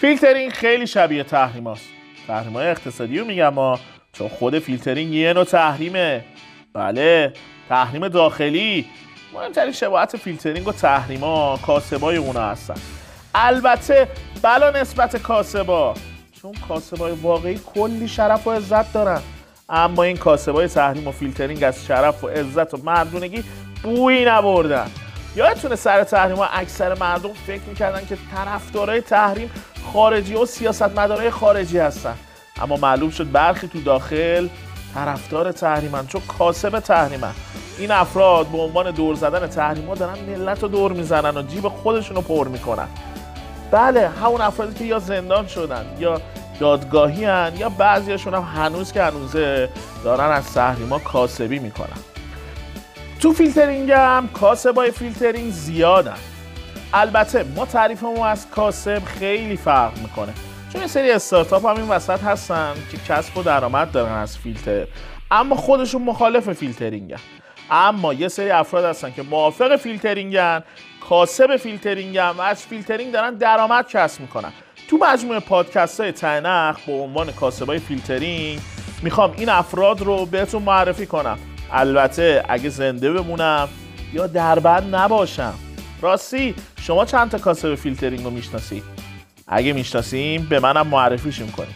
فیلترینگ خیلی شبیه تحریم هاست تحریم های اقتصادی رو میگم ما چون خود فیلترینگ یه نوع تحریمه. بله تحریم داخلی. مهمترین شباهت فیلترینگ و تحریما کاسبای اونا هستن. البته بلا نسبت کاسبا چون کاسبای واقعی کلی شرف و عزت دارن. اما این کاسبای تحریم و فیلترینگ از شرف و عزت و مردونگی بویی نبردن. یادتونه سر تحریم ها اکثر مردم فکر می‌کردن که طرفدارای تحریم خارجی و سیاستمدارای خارجی هستن. اما معلوم شد برخی تو داخل طرفدار تحریمن چون کاسب تحریمن. این افراد به عنوان دور زدن تحریم ها دارن ملت رو دور می‌زنن و جیب خودشون رو پر می‌کنن. بله همون افرادی که یا زندان شدن یا دادگاهی هن یا بعضیشون هم هنوز که هنوزه دارن از تحریما کاسبی می‌کنن. تو فیلترینگ هم کاسبای فیلترینگ زیادن. البته ما تعریفمون از کاسب خیلی فرق می‌کنه. چون یه سری استارتاپ هم این وسط هستن که کسب و درآمد دارن از فیلتر. اما خودشون مخالف فیلترینگن. اما یه سری افراد هستن که موافق فیلترینگن کاسب فیلترینگن و از فیلترینگ دارن درآمد کسب می‌کنن. تو مجموعه پادکست های تنخ به عنوان کاسبای فیلترینگ می‌خوام این افراد رو بهتون معرفی کنم. البته اگه زنده بمونم یا دربند نباشم. راستی شما چند تا کاسب فیلترینگ رو می‌شناسید اگه می‌شناسیم به منم معرفیش می‌کنیم